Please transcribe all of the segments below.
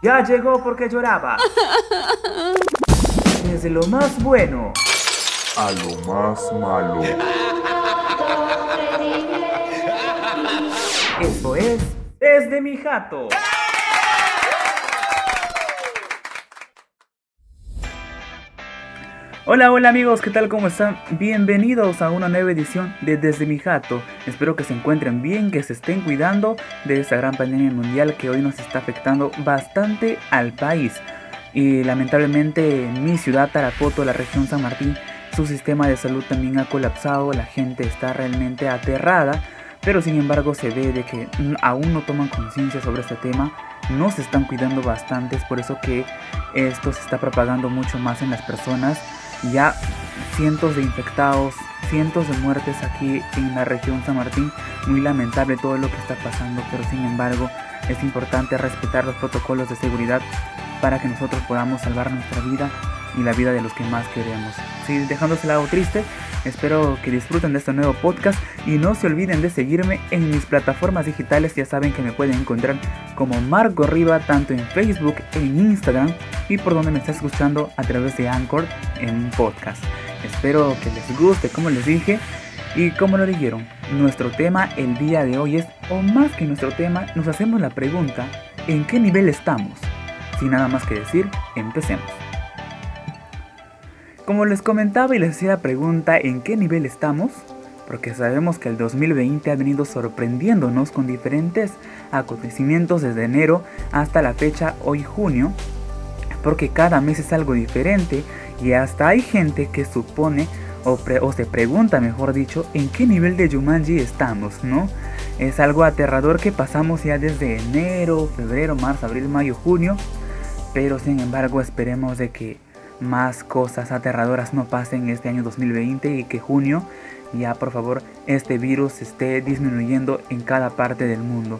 Ya llegó porque lloraba. Desde lo más bueno a lo más malo. Eso es Desde mi jato. Hola, hola amigos, ¿qué tal? ¿Cómo están? Bienvenidos a una nueva edición de Desde mi jato. Espero que se encuentren bien, que se estén cuidando de esta gran pandemia mundial que hoy nos está afectando bastante al país. Y lamentablemente en mi ciudad, Tarapoto, la región San Martín, su sistema de salud también ha colapsado, la gente está realmente aterrada, pero sin embargo se ve de que aún no toman conciencia sobre este tema, no se están cuidando bastante, es por eso que esto se está propagando mucho más en las personas ya cientos de infectados, cientos de muertes aquí en la región San Martín. Muy lamentable todo lo que está pasando, pero sin embargo es importante respetar los protocolos de seguridad para que nosotros podamos salvar nuestra vida y la vida de los que más queremos. Sí, dejándose el lado triste, espero que disfruten de este nuevo podcast y no se olviden de seguirme en mis plataformas digitales, ya saben que me pueden encontrar como Marco Riva tanto en Facebook, en Instagram y por donde me está escuchando a través de Anchor en podcast. Espero que les guste, como les dije. Y como lo dijeron, nuestro tema el día de hoy es, o más que nuestro tema, nos hacemos la pregunta, ¿en qué nivel estamos? Sin nada más que decir, empecemos. Como les comentaba y les hacía la pregunta en qué nivel estamos, porque sabemos que el 2020 ha venido sorprendiéndonos con diferentes acontecimientos desde enero hasta la fecha hoy junio, porque cada mes es algo diferente y hasta hay gente que supone o, o, se pregunta, mejor dicho, en qué nivel de Jumanji estamos, ¿no? Es algo aterrador que pasamos ya desde enero, febrero, marzo, abril, mayo, junio, pero sin embargo esperemos de que más cosas aterradoras no pasen este año 2020 y que junio ya por favor este virus esté disminuyendo en cada parte del mundo.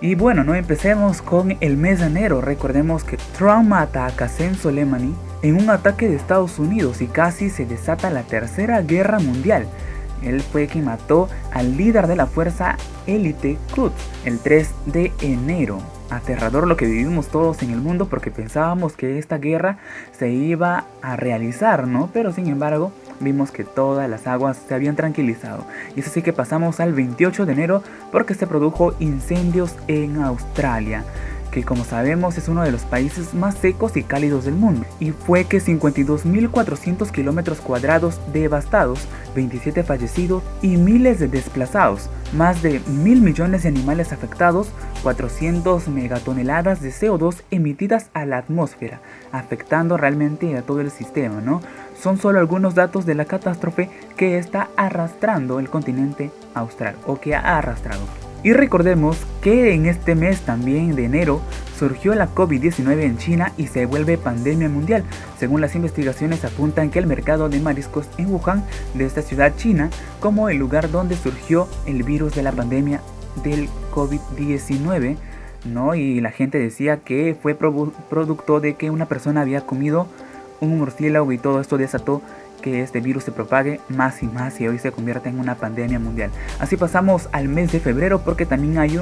Y bueno, no empecemos con el mes de enero. Recordemos que Trump mata a Qasem Soleimani en un ataque de Estados Unidos y casi se desata la tercera guerra mundial. Él fue quien mató al líder de la fuerza élite Quds el 3 de enero aterrador lo que vivimos todos en el mundo porque pensábamos que esta guerra se iba a realizar, ¿no? Pero sin embargo, vimos que todas las aguas se habían tranquilizado. Y es así que pasamos al 28 de enero porque se produjo incendios en Australia que como sabemos es uno de los países más secos y cálidos del mundo, y fue que 52.400 kilómetros cuadrados devastados, 27 fallecidos y miles de desplazados, más de mil millones de animales afectados, 400 megatoneladas de CO2 emitidas a la atmósfera, afectando realmente a todo el sistema, ¿no? Son solo algunos datos de la catástrofe que está arrastrando el continente austral o que ha arrastrado. Y recordemos que en este mes también de enero surgió la COVID-19 en China y se vuelve pandemia mundial. Según las investigaciones apuntan que el mercado de mariscos en Wuhan, de esta ciudad china, como el lugar donde surgió el virus de la pandemia del COVID-19, ¿no? Y la gente decía que fue producto de que una persona había comido un murciélago y todo esto desató que este virus se propague más y más y hoy se convierta en una pandemia mundial. Así pasamos al mes de febrero porque también hay,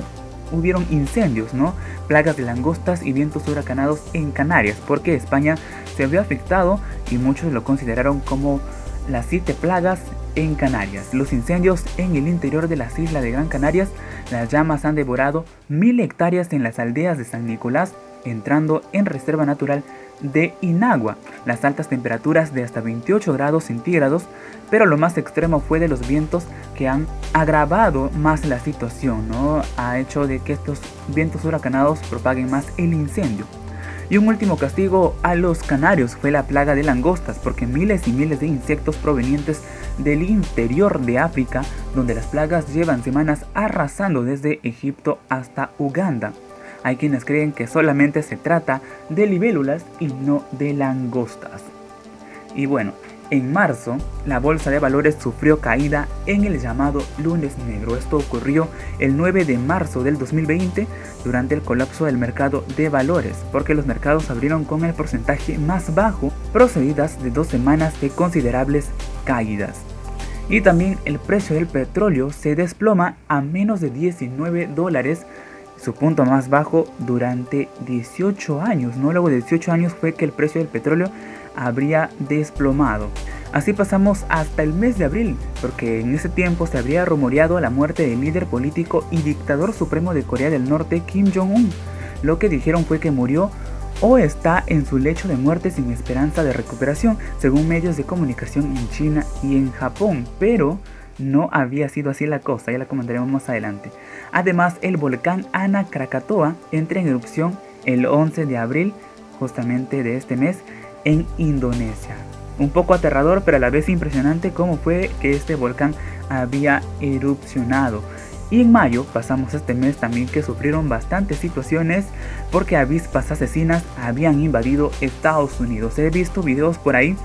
hubieron incendios, ¿no? Plagas de langostas y vientos huracanados en Canarias, porque España se vio afectado y muchos lo consideraron como las siete plagas en Canarias. Los incendios en el interior de las islas de Gran Canarias, las llamas han devorado mil hectáreas en las aldeas de San Nicolás, entrando en reserva natural de Inagua, las altas temperaturas de hasta 28 grados centígrados, pero lo más extremo fue de los vientos que han agravado más la situación, ¿no? Ha hecho de que estos vientos huracanados propaguen más el incendio. Y un último castigo a los canarios fue la plaga de langostas, porque miles y miles de insectos provenientes del interior de África, donde las plagas llevan semanas arrasando desde Egipto hasta Uganda. Hay quienes creen que solamente se trata de libélulas y no de langostas. Y bueno, en marzo, la bolsa de valores sufrió caída en el llamado lunes negro. Esto ocurrió el 9 de marzo del 2020 durante el colapso del mercado de valores, porque los mercados abrieron con el porcentaje más bajo procedidas de dos semanas de considerables caídas. Y también el precio del petróleo se desploma a menos de 19 dólares su punto más bajo durante 18 años. ¿no? Luego de 18 años fue que el precio del petróleo habría desplomado. Así pasamos hasta el mes de abril, porque en ese tiempo se habría rumoreado la muerte del líder político y dictador supremo de Corea del Norte, Kim Jong-un. Lo que dijeron fue que murió o está en su lecho de muerte sin esperanza de recuperación, según medios de comunicación en China y en Japón, pero no había sido así la cosa, ya la comentaremos más adelante. Además, el volcán Ana Krakatoa entra en erupción el 11 de abril, justamente de este mes, en Indonesia. Un poco aterrador, pero a la vez impresionante cómo fue que este volcán había erupcionado. Y en mayo pasamos este mes también que sufrieron bastantes situaciones porque avispas asesinas habían invadido Estados Unidos. He visto videos por ahí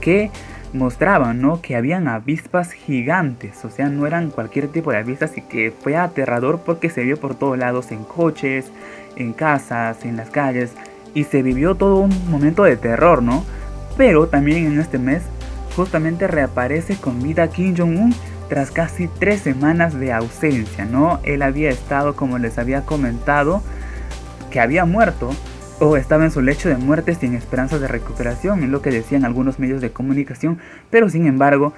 que mostraban ¿no? que habían avispas gigantes, o sea, no eran cualquier tipo de avispas y que fue aterrador porque se vio por todos lados, en coches, en casas, en las calles, y se vivió todo un momento de terror, ¿no? Pero también en este mes justamente reaparece con vida Kim Jong-un tras casi tres semanas de ausencia, ¿no? Él había estado, como les había comentado, que había muerto o estaba en su lecho de muerte sin esperanza de recuperación, es lo que decían algunos medios de comunicación, pero sin embargo,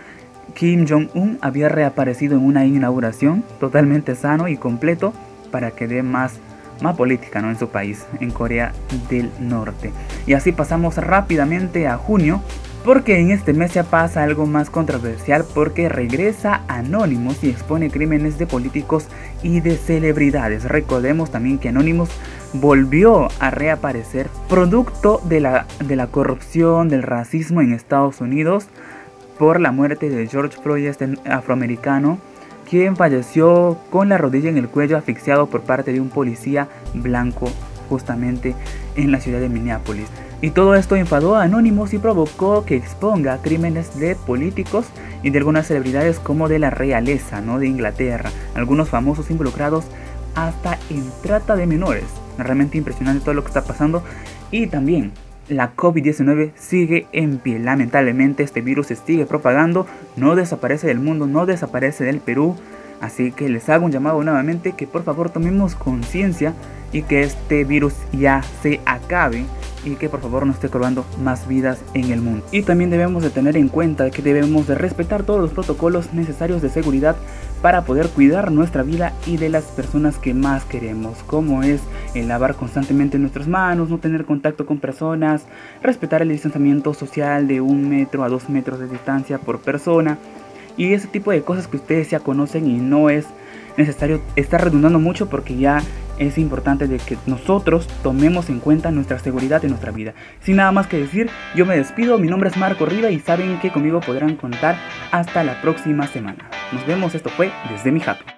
Kim Jong-un había reaparecido en una inauguración totalmente sano y completo para que dé más más política ¿no? en su país, en Corea del Norte. Y así pasamos rápidamente a junio, porque en este mes ya pasa algo más controversial porque regresa Anonymous y expone crímenes de políticos y de celebridades. Recordemos también que Anonymous volvió a reaparecer producto de la, de la corrupción, del racismo en Estados Unidos por la muerte de George Floyd, este afroamericano quien falleció con la rodilla en el cuello asfixiado por parte de un policía blanco justamente en la ciudad de Minneapolis. Y todo esto enfadó a Anonymous y provocó que exponga crímenes de políticos y de algunas celebridades como de la realeza ¿no? de Inglaterra, algunos famosos involucrados hasta en trata de menores. Realmente impresionante todo lo que está pasando y también la COVID-19 sigue en pie. Lamentablemente este virus se sigue propagando, no desaparece del mundo, no desaparece del Perú. Así que les hago un llamado nuevamente que por favor tomemos conciencia y que este virus ya se acabe y que por favor no esté cobrando más vidas en el mundo. Y también debemos de tener en cuenta que debemos de respetar todos los protocolos necesarios de seguridad para poder cuidar nuestra vida y de las personas que más queremos, como es el lavar constantemente nuestras manos, no tener contacto con personas, respetar el distanciamiento social de un metro a dos metros de distancia por persona y ese tipo de cosas que ustedes ya conocen y no es necesario estar redundando mucho porque ya es importante de que nosotros tomemos en cuenta nuestra seguridad en nuestra vida. Sin nada más que decir, yo me despido, mi nombre es Marco Riva y saben que conmigo podrán contar hasta la próxima semana. Nos vemos, esto fue desde mi jato.